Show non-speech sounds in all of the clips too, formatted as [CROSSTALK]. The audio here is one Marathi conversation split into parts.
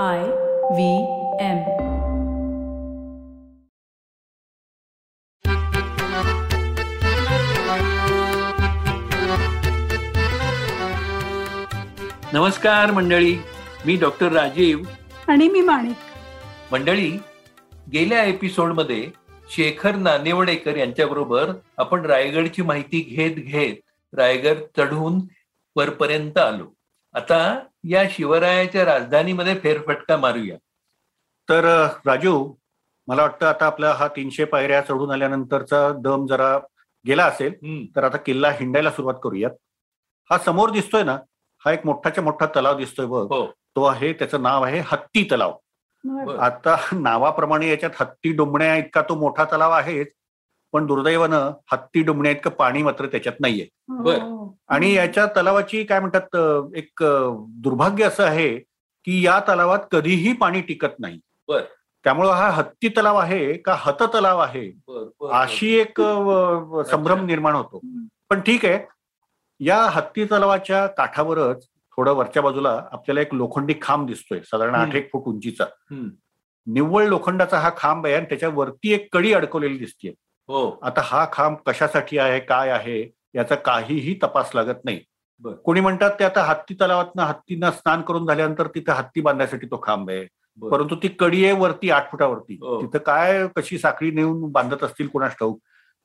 I V M. नमस्कार मंडळी मी डॉक्टर राजीव. आणि मी माणिक. मंडळी गेल्या एपिसोडमध्ये शेखर नानेवडेकर यांच्याबरोबर आपण रायगडची माहिती घेत घेत रायगड चढून वरपर्यंत आलो. आता या शिवरायाच्या राजधानीमध्ये फेरफटका मारूया. तर राजू मला वाटतं आता आपला हा तीनशे पायऱ्या चढून आल्यानंतरचा दम जरा गेला असेल तर आता किल्ला हिंडायला सुरुवात करूयात. हा समोर दिसतोय ना हा एक मोठाच्या मोठा तलाव दिसतोय बघ. हो. तो आहे त्याचं नाव आहे हत्ती तलाव. आता नावाप्रमाणे याच्यात हत्ती डुंबण्या इतका तो मोठा तलाव आहेच पण दुर्दैवानं हत्ती डुंबण्या इतकं पाणी मात्र त्याच्यात नाहीये. बर. आणि याच्या तलावाची काय म्हणतात एक दुर्भाग्य असं आहे की या तलावात कधीही पाणी टिकत नाही. बर. त्यामुळं हा हत्ती तलाव आहे का हत तलाव आहे अशी एक संभ्रम निर्माण होतो. पण ठीक आहे या हत्ती तलावाच्या काठावरच थोडं वरच्या बाजूला आपल्याला एक लोखंडी खांब दिसतोय साधारण. आठ एक फूट उंचीचा. निव्वळ लोखंडाचा हा खांब आहे आणि त्याच्या वरती एक कडी अडकवलेली दिसते हो. आता हा खांब कशासाठी आहे काय आहे याचा काहीही तपास लागत नाही. कोणी म्हणतात ते आता हत्ती तलावातनं हत्तीनं स्नान करून झाल्यानंतर तिथं हत्ती बांधण्यासाठी तो खांब आहे. परंतु ती कडी आहे वरती आठ फुटावरती. हो. तिथं काय कशी साखळी नेऊन बांधत असतील कोणास ठाऊक?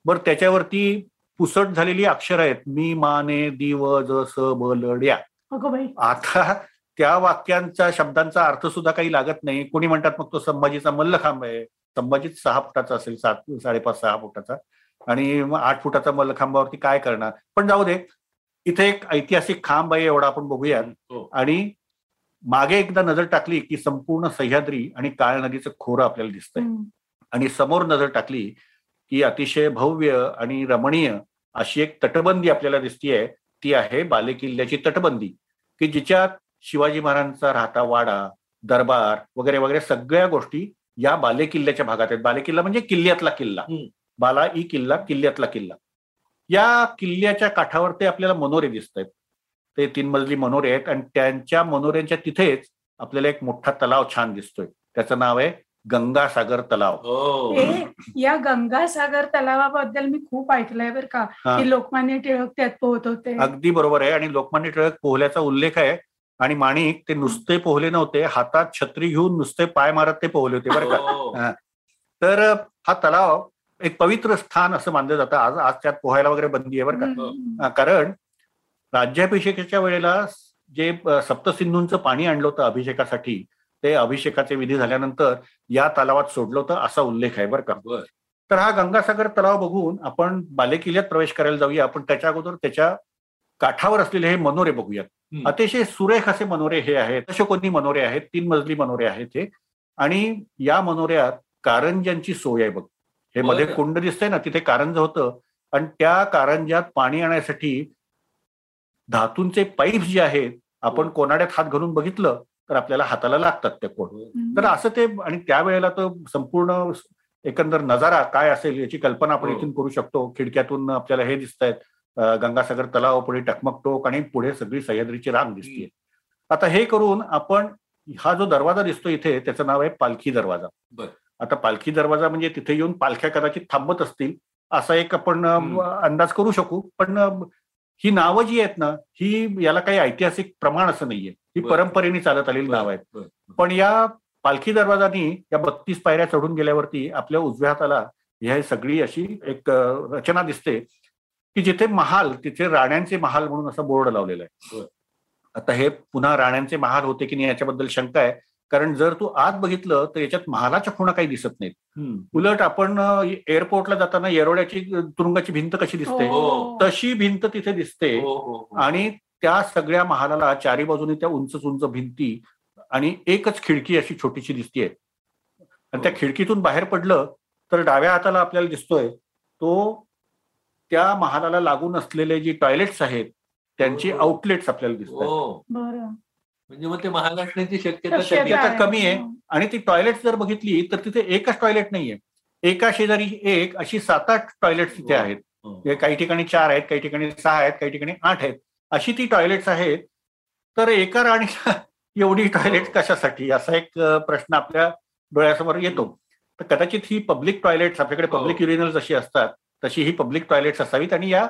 बरं त्याच्यावरती पुसट झालेली अक्षर आहेत. मी माने दिव ज स ब ल ड्या अगं बाई. आता त्या वाक्यांचा शब्दांचा अर्थ सुद्धा काही लागत नाही. कोणी म्हणतात मग तो संभाजीचा मल्लखांब आहे. संभाजीच सहा फुटाचा असेल सात साडेपाच सहा फुटाचा. आणि मग आठ फुटाचा मल्लखांबावरती काय करणार? पण जाऊ दे. इथे एक ऐतिहासिक खांब आहे एवढा आपण बघूया हो. आणि मागे एकदा नजर टाकली की संपूर्ण सह्याद्री आणि काळ नदीचं खोरं आपल्याला दिसतंय. आणि समोर नजर टाकली की अतिशय भव्य आणि रमणीय अशी एक तटबंदी आपल्याला दिसतीये. ती आहे बालेकिल्ल्याची तटबंदी. की जिच्यात शिवाजी महाराजांचा राहता वाडा दरबार वगैरे वगैरे सगळ्या गोष्टी या बालेकिल्ल्याच्या भागात आहेत. बालेकिल्ला म्हणजे किल्ल्यातला किल्ला. बाला ई किल्ला किल्ल्यातला किल्ला. या किल्ल्याच्या काठावर ते आपल्याला मनोरे दिसत आहेत ते तीन मजली मनोरे आहेत आणि त्यांच्या मनोऱ्यांच्या तिथेच आपल्याला एक मोठा तलाव छान दिसतोय. त्याचं नाव आहे गंगासागर तलाव. हो. ए, या गंगासागर तलावाबद्दल मी खूप ऐकलंय बरं का. हा. की लोकमान्य टिळक त्यात पोहत होते. अगदी बरोबर आहे आणि लोकमान्य टिळक पोहल्याचा उल्लेख आहे. आणि माणिक ते नुसते पोहले नव्हते हातात छत्री घेऊन नुसते पाय मारत ते पोहले होते बरं का हो. तर हा तलाव एक पवित्र स्थान असं मानलं जातं आज आज त्यात पोहायला वगैरे बंदी आहे बरं का. हा, कारण राज्याभिषेकाच्या वेळेला जे सप्तसिंधूंचं पाणी आणलं होतं अभिषेकासाठी ते अभिषेकाचे विधी झाल्यानंतर या तलावात सोडलं होतं असा उल्लेख आहे बरं का. तर हा गंगासागर तलाव बघून आपण बालेकिल्ल्यात प्रवेश करायला जाऊया आपण त्याच्या अगोदर त्याच्या काठावर असलेले हे मनोरे बघूयात. अतिशय सुरेख असे मनोरे हे आहेत अशोकोनी मनोरे आहेत तीन मजली मनोरे आहेत हे आणि या मनोऱ्यात कारंजांची सोय आहे बघ हे मध्ये. कुंड दिसतंय ना तिथे कारंज होतं आणि त्या कारंजात पाणी आणण्यासाठी धातूंचे पाईप जे आहेत आपण हो. कोनाड्यात हात घालून बघितलं तर आपल्याला हाताला लागतात ते कोण. तर असं ते आणि त्यावेळेला तो संपूर्ण एकंदर नजारा काय असेल याची कल्पना आपण हो. इथून करू शकतो खिडक्यातून आपल्याला हे दिसत आहेत गंगासागर तलाव पुढे टकमक टोक आणि पुढे सगळी सह्याद्रीची रांग दिसते आता हे करून आपण हा जो दरवाजा दिसतो इथे त्याचं नाव आहे पालखी दरवाजा. आता पालखी दरवाजा म्हणजे तिथे येऊन पालख्या कदाचित थांबत असतील असा एक आपण. अंदाज करू शकू पण ही नावं जी आहेत ना ही याला काही ऐतिहासिक प्रमाण असं नाहीये ही. परंपरेने चालत आलेली नाव आहेत. पण या पालखी दरवाजानी या बत्तीस पायऱ्या चढून गेल्यावरती आपल्या उजव्या हाताला ह्या सगळी अशी एक रचना दिसते की जिथे महाल तिथे राण्यांचे महाल म्हणून असा बोर्ड लावलेला आहे. आता हे पुन्हा राण्यांचे महाल होते की नाही याच्याबद्दल शंका आहे कारण जर तू आत बघितलं तर याच्यात महालाच्या खुणा काही दिसत नाहीत. उलट आपण एअरपोर्टला जाताना येरोड्याची तुरुंगाची भिंत कशी दिसते हो. तशी भिंत तिथे दिसते हो, हो. आणि त्या सगळ्या महालाला चारी बाजूनी त्या उंच उंच भिंती आणि एकच खिडकी अशी छोटीशी दिसतीये आणि त्या. खिडकीतून बाहेर पडलं तर डाव्या हाताला आपल्याला दिसतोय तो त्या महालाला लागून असलेले जी टॉयलेट्स आहेत त्यांची हो. आउटलेट्स आपल्याला दिसतात. हो. बरं. म्हणजे मग ते महाल असण्याची शक्यता कमी आहे. आणि ती टॉयलेट जर बघितली तर तिथे एकच टॉयलेट नाहीये. एका शेजारी एक अशी सात आठ टॉयलेट तिथे हो. आहेत. हो. हे काही ठिकाणी चार आहेत काही ठिकाणी सहा आहेत काही ठिकाणी आठ आहेत. अशी ती टॉयलेट्स आहेत. तर एका राणीला [LAUGHS] एवढी टॉयलेट कशासाठी? असा एक प्रश्न आपल्या डोळ्यासमोर येतो. तर कदाचित ही पब्लिक टॉयलेट्स आपल्याकडे हो. पब्लिक युरिनल जशी असतात तशी ही पब्लिक टॉयलेट्स असावीत आणि या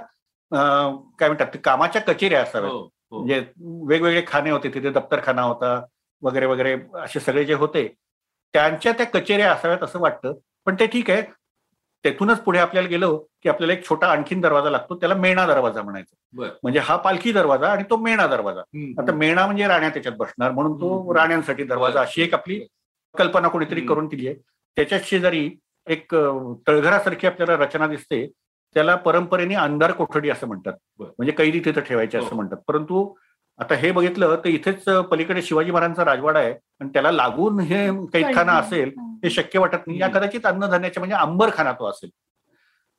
काय म्हणतात कामाच्या कचेऱ्या असाव्यात. म्हणजे वेगवेगळे खाणे होते तिथे दप्तरखाना होता वगैरे वगैरे असे सगळे जे होते त्यांच्या त्या कचेऱ्या असाव्यात असं वाटतं पण ते ठीक आहे तेथूनच पुढे आपल्याला गेलो की आपल्याला एक छोटा आणखीन दरवाजा लागतो त्याला मेणा दरवाजा म्हणायचा. म्हणजे हा पालखी दरवाजा आणि तो मेणा दरवाजा. आता मेणा म्हणजे राण्या त्याच्यात बसणार म्हणून तो. राण्यांसाठी दरवाजा अशी एक आपली कल्पना कोणीतरी. करून दिली आहे त्याच्या शेजारी एक तळघरासारखी आपल्याला रचना दिसते. त्याला परंपरेने अंधार कोठडी असं म्हणतात. म्हणजे कैदी तिथं ठेवायचे असं हो. म्हणतात. परंतु आता हे बघितलं तर इथेच पलीकडे शिवाजी महाराजांचा राजवाडा आहे आणि त्याला लागून हे कैदखाना असेल हे. शक्य वाटत नाही. या. कदाचित अन्नधान्याच्या म्हणजे अंबरखाना तो असेल.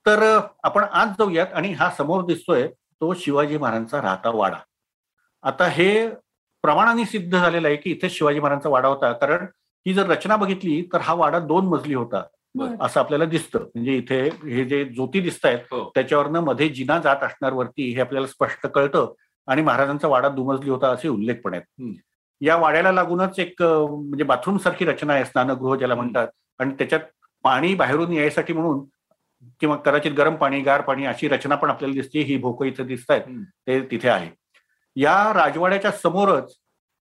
तर आपण आज जाऊयात आणि हा समोर दिसतोय तो शिवाजी महाराजांचा राहता वाडा. आता हे प्रमाणाने सिद्ध झालेलं आहे की इथे शिवाजी महाराजांचा वाडा होता. कारण ही जर रचना बघितली तर हा वाडा दोन मजली होता. असं आपल्याला दिसतं. म्हणजे इथे हे जे ज्योती दिसत आहेत हो. त्याच्यावरनं मध्ये जिना जात असणार वरती हे आपल्याला स्पष्ट कळतं आणि महाराजांचा वाडा दुमजली होता असे उल्लेख पण आहेत. या वाड्याला लागूनच एक म्हणजे बाथरूम सारखी रचना आहे स्नानगृह ज्याला म्हणतात. आणि त्याच्यात पाणी बाहेरून यायसाठी म्हणून किंवा कदाचित गरम पाणी गार पाणी अशी रचना पण आपल्याला दिसते. ही भोकं इथे दिसत आहेत. ते तिथे आहे. या राजवाड्याच्या समोरच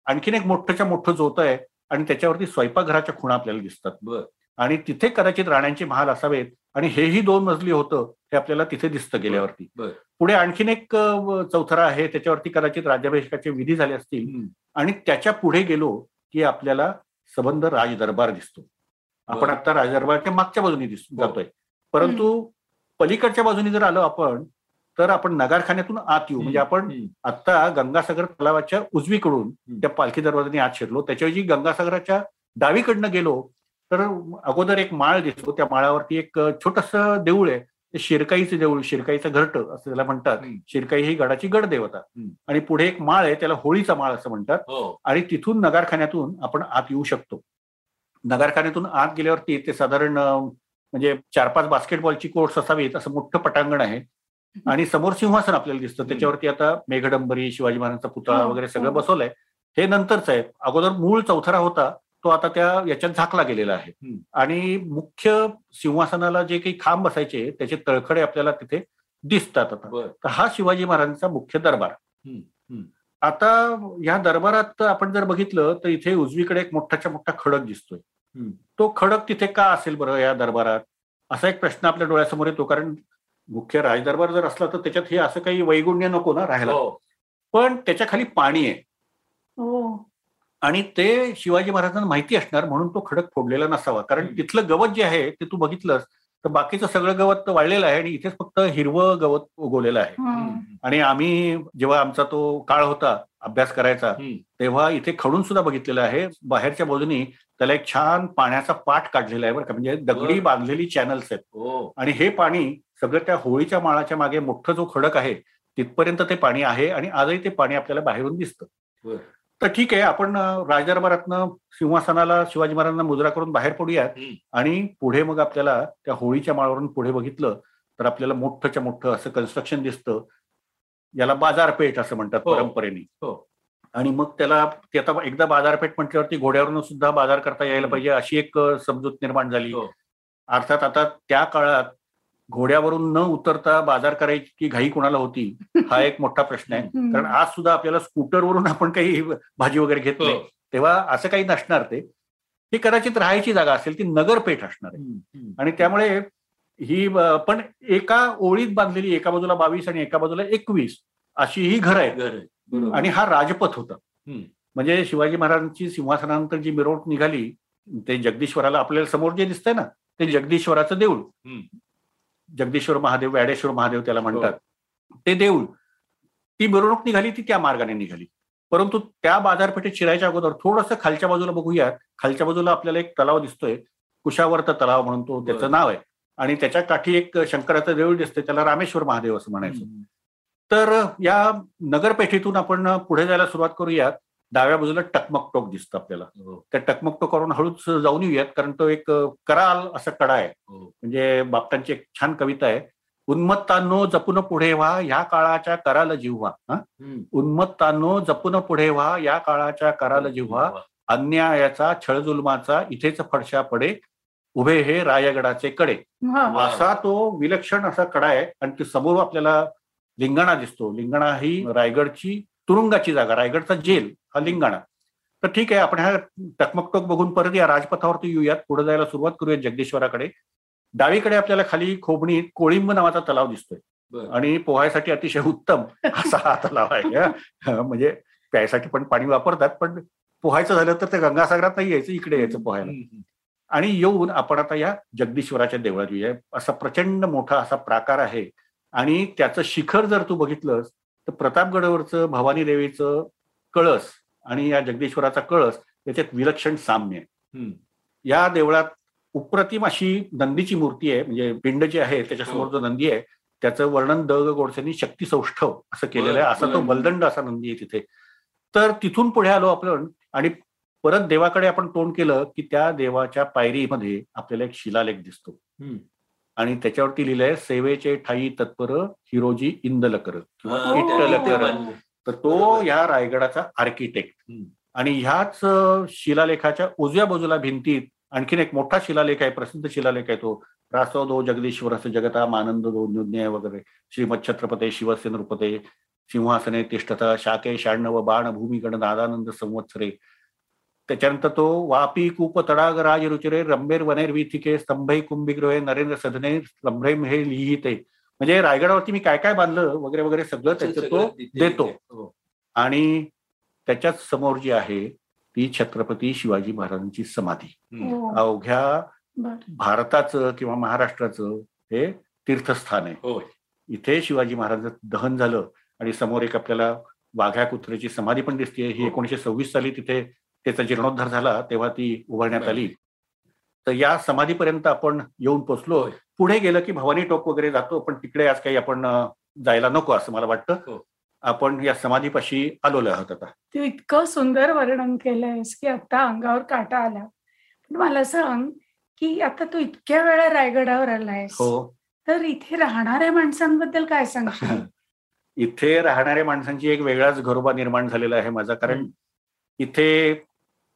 आणखीन एक मोठंच्या मोठं जोत आहे आणि त्याच्यावरती स्वयंपाकघराच्या खुणा आपल्याला दिसतात. बरं. आणि तिथे कदाचित राण्यांचे महाल असावेत आणि हेही दोन मजली होतं हे आपल्याला तिथे दिसतं गेल्यावरती. पुढे आणखीन एक चौथरा आहे त्याच्यावरती कदाचित राज्याभिषेकाचे विधी झाले असतील. आणि त्याच्या पुढे गेलो की आपल्याला सबंध राजदरबार दिसतो आपण. आता राजदरबारच्या मागच्या बाजूने दिस हो. जातोय परंतु पलीकडच्या बाजूने जर आलो आपण तर आपण नगारखान्यातून आत येऊ म्हणजे आपण. आता गंगासागर तलावाच्या उजवीकडून. त्या पालखी दरवाजाने आत शिरलो त्याच्याऐवजी गंगासागराच्या डावीकडनं गेलो तर अगोदर एक माळ दिसतो. त्या माळावरती एक छोटस देऊळ आहे. ते शिरकाईचं देऊळ शिरकाईचं घरट असं त्याला म्हणतात. शिरकाई ही गडाची गड देवता. आणि पुढे एक माळ आहे त्याला होळीचा माळ असं म्हणतात. हो. आणि तिथून नगारखान्यातून आपण आत येऊ शकतो. नगारखान्यातून आत गेल्यावरती ते साधारण म्हणजे चार पाच बास्केटबॉलची कोर्ट्स असावीत असं मोठं पटांगण आहे. आणि समोर सिंहासन आपल्याला दिसतं. त्याच्यावरती आता मेघडंबरी शिवाजी महाराजांचा पुतळा हो, वगैरे सगळं हो. बसवलंय. हे नंतरच आहे. अगोदर मूळ चौथरा होता. तो आता त्या याच्यात झाकला गेलेला आहे. आणि मुख्य सिंहासनाला जे काही खांब बसायचे त्याचे तळखडे आपल्याला तिथे दिसतात आता. बर. तर हा शिवाजी महाराजांचा मुख्य दरबार. आता या दरबारात आपण जर बघितलं तर इथे उजवीकडे एक मोठाच्या मोठा खडक दिसतोय. तो खडक तिथे का असेल बरं या दरबारात? असा एक प्रश्न आपल्या डोळ्यासमोर येतो कारण मुख्य राजदरबार जर असला तर त्याच्यात हे असं काही वैगुण्य नको ना राहायला. हो. पण त्याच्याखाली पाणी आहे. हो. आणि ते शिवाजी महाराजांना माहिती असणार म्हणून तो खडक फोडलेला नसावा कारण. तिथलं गवत जे आहे ते तू बघितलंस तर बाकीचं सगळं गवत वाळलेलं आहे आणि इथेच फक्त हिरवं गवत उगवलेलं आहे आणि आम्ही जेव्हा आमचा तो काळ होता अभ्यास करायचा. तेव्हा इथे खडून सुद्धा बघितलेलं आहे बाहेरच्या बाजूनी त्याला एक छान पाण्याचा पाठ काढलेला आहे बरं का म्हणजे दगडी. बांधलेली चॅनल्स आहेत हो आणि हे पाणी सगळं त्या होळीच्या माळाच्या मागे मोठं जो खडक आहे तिथपर्यंत ते पाणी आहे आणि आजही ते पाणी आपल्याला बाहेरून दिसतं. तर ठीक आहे आपण राजदरबारातनं सिंहासनाला शिवाजी महाराजांना मुजरा करून बाहेर पडूयात. आणि पुढे मग आपल्याला त्या होळीच्या माळावरून पुढे बघितलं तर आपल्याला मोठंच्या मोठं असं कन्स्ट्रक्शन दिसतं याला बाजारपेठ असं म्हणतात हो. परंपरेने हो. आणि मग त्याला ते आता एकदा बाजारपेठ म्हटल्यावरती घोड्यावरून सुद्धा बाजार करता यायला पाहिजे अशी एक समजूत निर्माण झाली हो. अर्थात आता त्या काळात घोड्यावरून न उतरता बाजार करायची घाई कोणाला होती हा एक मोठा प्रश्न आहे. [LAUGHS] कारण आज सुद्धा आपल्याला स्कूटरवरून आपण काही भाजी वगैरे घेत हो. नाही तेव्हा असं काही नसणार ते ही कदाचित राहायची जागा असेल ती नगरपेठ असणार आहे. आणि त्यामुळे ही पण एका ओळीत बांधलेली एका बाजूला बावीस आणि एका बाजूला एकवीस अशी ही घर आहेत घर आहे. आणि हा राजपथ होता. म्हणजे शिवाजी महाराजांची सिंहासनानंतर जी मिरवणूक निघाली ते जगदीश्वराला आपल्याला समोर जे दिसतंय ना ते जगदीश्वराचं देऊळ. जगदीश्वर महादेव व्याडेश्वर महादेव त्याला म्हणतात. ते देऊळ ती मिरवणूक निघाली ती त्या मार्गाने निघाली. परंतु त्या बाजारपेठेत शिरायच्या अगोदर थोडंसं खालच्या बाजूला बघूयात. खालच्या बाजूला आपल्याला एक तलाव दिसतोय. कुशावर्त तलाव म्हणून तो त्याचं. नाव आहे. आणि त्याच्या काठी एक शंकराचं देऊळ दिसतंय त्याला रामेश्वर महादेव असं म्हणायचं. तर या नगरपेठेतून आपण पुढे जायला सुरुवात करूयात. डाव्या बाजूला टकमक टोक दिसतं आपल्याला. हो, त्या टकमक टोकावरून हळूच जाऊन येऊयात कारण तो एक कराल असा कडा आहे. हो. म्हणजे बापटांची एक छान कविता आहे. उन्मत्तांनो जपून पुढे व्हा या काळाच्या कराल जिव्हा. हा? उन्मत्तांनो जपून पुढे व्हा या काळाच्या कराल जिव्हा. अन्यायाचा छळजुलमाचा इथेच फडशा पडे उभे हे रायगडाचे कडे. असा तो विलक्षण असा कडा आहे आणि ते समोर आपल्याला लिंगाणा दिसतो. लिंगाणा ही रायगडची तुरुंगाची जागा रायगडचा जेल हा लिंगाणा तर ठीक आहे आपण ह्या टकमकटोक बघून परत या राजपथावरती येऊयात. पुढे जायला सुरुवात करूयात जगदीश्वराकडे. डावीकडे आपल्याला खाली खोबणीत कोळिंब नावाचा तलाव दिसतोय. आणि पोहायसाठी अतिशय उत्तम असा हा तलाव आहे. म्हणजे प्यायसाठी पण पाणी वापरतात पण पोहायचं झालं तर ते गंगासागरात नाही यायचं इकडे यायचं पोहायला. आणि येऊन आपण आता या जगदीश्वराच्या देवळात येऊया. असा प्रचंड मोठा असा प्राकार आहे. आणि त्याचं शिखर जर तू बघितलंस तर प्रतापगडावरचं भवानी देवीचं कळस आणि या जगदीश्वराचा कळस याच्यात विलक्षण साम्य आहे. या देवळात उप्रतिम अशी नंदीची मूर्ती आहे म्हणजे पिंड जी आहे त्याच्यासमोर जो नंदी आहे त्याचं वर्णन द ग गोडसेंनी शक्ती सौष्ठव असं केलेलं आहे असा तो. बलदंड असा नंदी आहे तिथे तर तिथून पुढे आलो आपण आणि परत देवाकडे आपण तोंड केलं की त्या देवाच्या पायरीमध्ये आपल्याला एक शिलालेख दिसतो. आणि त्याच्यावरती लिहिलंय सेवेचे ठाई तत्पर हिरोजी इंदलकर किंवा हा, इट्टलकर बांधलं. तर तो या रायगडाचा आर्किटेक्ट. आणि ह्याच शिलालेखाच्या उजव्या बाजूला भिंतीत आणखीन एक मोठा शिलालेख आहे प्रसिद्ध शिलालेख आहे तो. रासव दो जगदीश्वरस जगता मानंद दो न्यून्य वगैरे. श्रीमद छत्रपते शिवस्य नृपते सिंहासने तिष्ठता शाके शहाण्णव बाण भूमिगण नादानंद संवत्सरे. त्याच्यानंतर तो वापी कूप तडाग राज रुचिरे रंबेर वनेर वीथिके स्तंभै कुंभिगृहे नरेंद्र सदने स्तंभ्रेम हे लिहिते म्हणजे रायगडावरती मी काय काय बांधलं वगैरे वगैरे सगळं त्याचं तो देतो हो. आणि त्याच्याच समोर जी आहे ती छत्रपती शिवाजी महाराजांची समाधी. हो. अवघ्या. भारताचं किंवा महाराष्ट्राचं हे तीर्थस्थान आहे. इथे शिवाजी महाराजांचं दहन झालं आणि समोर एक आपल्याला वाघ्या कुत्र्याची समाधी पण दिसते ही हो. एकोणीशे सव्वीस साली तिथे त्याचा जीर्णोद्धार झाला तेव्हा ती उभारण्यात. आली. तर या समाधीपर्यंत आपण येऊन पोचलो. पुढे गेलं की भवानी टोक वगैरे जातो पण तिकडे आज काही आपण जायला नको असं मला वाटतं. हो. आपण या समाधीपाशी आलोलो आहोत आता. तू इतकं सुंदर वर्णन केलंयस की आता अंगावर काटा आला. पण मला सांग की आता तू इतक्या वेळा रायगडावर आलायस. हो. तर इथे राहणाऱ्या माणसांबद्दल काय सांगशील? [LAUGHS] इथे राहणाऱ्या माणसांची एक वेगळाच घरोबा निर्माण झालेला आहे माझा. कारण इथे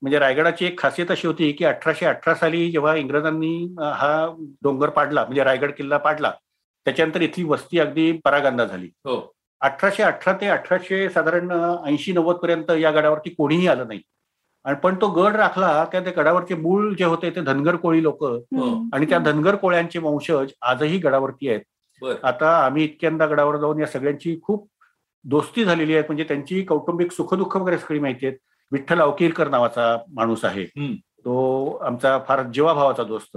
म्हणजे रायगडाची एक खासियत अशी होती की अठराशे अठरा साली जेव्हा इंग्रजांनी हा डोंगर पाडला म्हणजे रायगड किल्ला पाडला त्याच्यानंतर इथली वस्ती अगदी परागंदा झाली. हो. अठराशे अठरा ते अठराशे साधारण ऐंशी नव्वद पर्यंत या गडावरती कोणीही आलं नाही. आणि पण तो गड राखला त्या त्या गडावरचे मूळ जे होते ते धनगर कोळी लोक हम्म. आणि त्या धनगर कोळ्यांचे वंशज आजही गडावरती आहेत. आता आम्ही इतक्यांदा गडावर जाऊन या सगळ्यांची खूप दोस्ती झालेली आहे म्हणजे त्यांची कौटुंबिक सुखदुःख वगैरे सगळी माहिती आहेत. विठ्ठल अवकीरकर नावाचा माणूस आहे. तो आमचा फार जीवाभावाचा दोस्त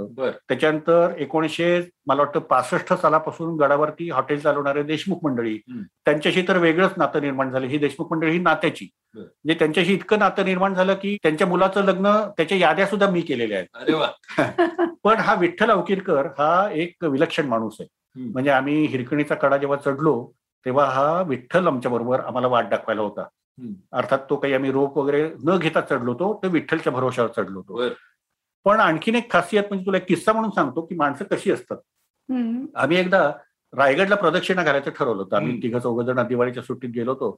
त्याच्यानंतर एकोणीसशे मला वाटतं पासष्ट सालापासून गडावरती हॉटेल चालवणारे देशमुख मंडळी. त्यांच्याशी तर वेगळंच नातं निर्माण झालं ही देशमुख मंडळी ही नात्याची. म्हणजे त्यांच्याशी इतकं नातं निर्माण झालं की त्यांच्या मुलाचं लग्न त्याच्या याद्या सुद्धा मी केलेल्या आहेत [LAUGHS] पण हा विठ्ठल अवकीरकर हा एक विलक्षण माणूस आहे. म्हणजे आम्ही हिरकणीचा कडा जेव्हा चढलो तेव्हा हा विठ्ठल आमच्या बरोबर आम्हाला वाट दाखवायला होता. अर्थात तो काही आम्ही रोप वगैरे न घेता चढलो होतो तो विठ्ठलच्या भरोशावर चढलो होतो. पण आणखीन एक खासियत म्हणजे तुला एक किस्सा म्हणून सांगतो की माणसं कशी असतात. हम्म. आम्ही एकदा रायगडला प्रदक्षिणा घालायचं ठरवलं होतं. आम्ही. तिघं चौघ जण दिवाळीच्या सुट्टीत गेलो होतो.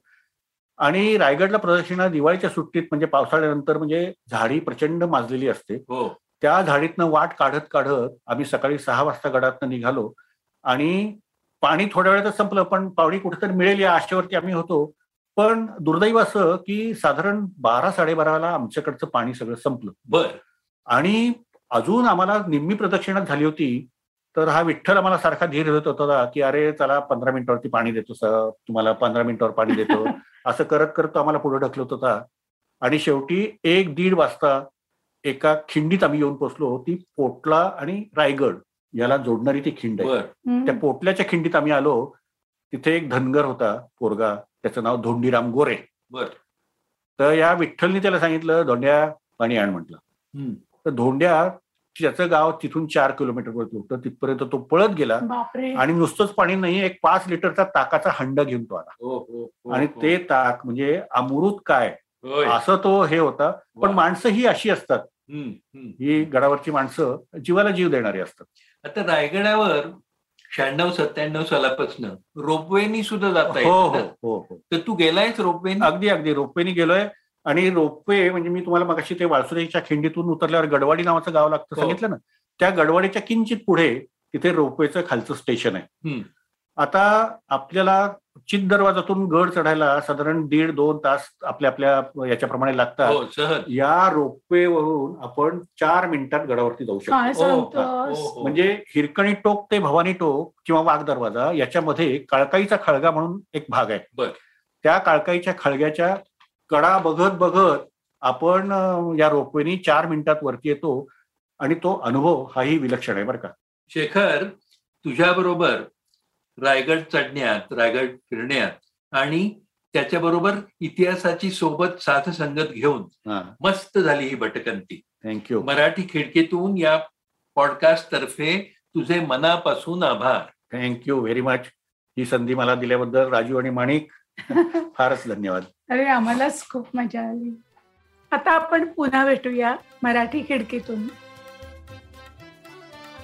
आणि रायगडला प्रदक्षिणा दिवाळीच्या सुट्टीत म्हणजे पावसाळ्यानंतर म्हणजे झाडी प्रचंड माजलेली असते. हो. त्या झाडीतनं वाट काढत काढत आम्ही सकाळी सहा वाजता गडातनं निघालो. आणि पाणी थोड्या वेळातच संपलं पण पाणी कुठेतरी मिळेल या आशेवरती आम्ही होतो. पण दुर्दैव असं की साधारण बारा साडेबाराला आमच्याकडचं पाणी सगळं संपलं. बर. आणि अजून आम्हाला निम्मी प्रदक्षिणात झाली होती तर हा विठ्ठल आम्हाला सारखा धीर देत होता की अरे चला पंधरा मिनिटावरती पाणी देतो सर तुम्हाला पंधरा मिनिटावर पाणी देतो. [LAUGHS] असं करत करत तो आम्हाला पुढे ढकलत होता. आणि शेवटी एक दीड वाजता एका खिंडीत आम्ही येऊन पोचलो ती पोटला आणि रायगड याला जोडणारी ती खिंड आहे. त्या पोटल्याच्या खिंडीत आम्ही आलो तिथे एक धनगर होता पोरगा त्याचं नाव धोंडीराम गोरे बर तर या विठ्ठलनी त्याला सांगितलं धोंड्या पाणी आण म्हटलं. तर धोंड्या त्याचं गाव तिथून चार किलोमीटर पडतो तर तिथपर्यंत तो पळत गेला आणि नुसतंच पाणी नाही एक पाच लिटरचा ताकाचा हंडा घेऊन तो आला हो हो हो, आणि. ते ताक म्हणजे अमृत काय. असं तो हे होता पण. माणसं ही अशी असतात. ही गडावरची माणसं जीवाला जीव देणारी असतात आता रायगडावर शहाण्णव सत्त्याण्णव सालापासून रोपवेनी सुद्धा जाता हो हो ना? हो हो तर तू गेलायस रोपवेनी अगदी अगदी रोपवेनी गेलोय आणि रोपवे म्हणजे मी तुम्हाला मगाशी ते वाळसुरेच्या खिंडीतून उतरल्यावर गडवाडी नावाचं गाव लागतं हो. सांगितलं ना त्या गडवाडीच्या किंचित पुढे तिथे रोपवेचं खालचं स्टेशन आहे. आता आपल्याला चित दरवाजातून गड चढायला साधारण दीड दोन तास आपल्या आपल्या याच्याप्रमाणे लागतात. हो या रोपवेवरून आपण चार मिनिटात गडावरती जाऊ शकतो. हो, हो. म्हणजे हिरकणी टोक ते भवानी टोक किंवा वाघ दरवाजा याच्यामध्ये काळकाईचा खळगा म्हणून एक भाग आहे. बर. त्या काळकाईच्या खळग्याच्या कडा बघत बघत आपण या रोपवेनी चार मिनिटात वरती येतो आणि तो अनुभव हाही विलक्षण आहे बरं का. शेखर तुझ्याबरोबर रायगड चढण्यात रायगड फिरण्यात आणि त्याच्याबरोबर इतिहासाची सोबत साथ संगत घेऊन मस्त झाली ही भटकंती. थँक्यू मराठी खिडकीतून या पॉडकास्ट तर्फे तुझे मनापासून आभार. थँक्यू व्हेरी मच ही संधी मला दिल्याबद्दल राजू आणि माणिक [LAUGHS] फारच धन्यवाद. अरे आम्हालाच खूप मजा आली. आता आपण पुन्हा भेटूया मराठी खिडकीतून.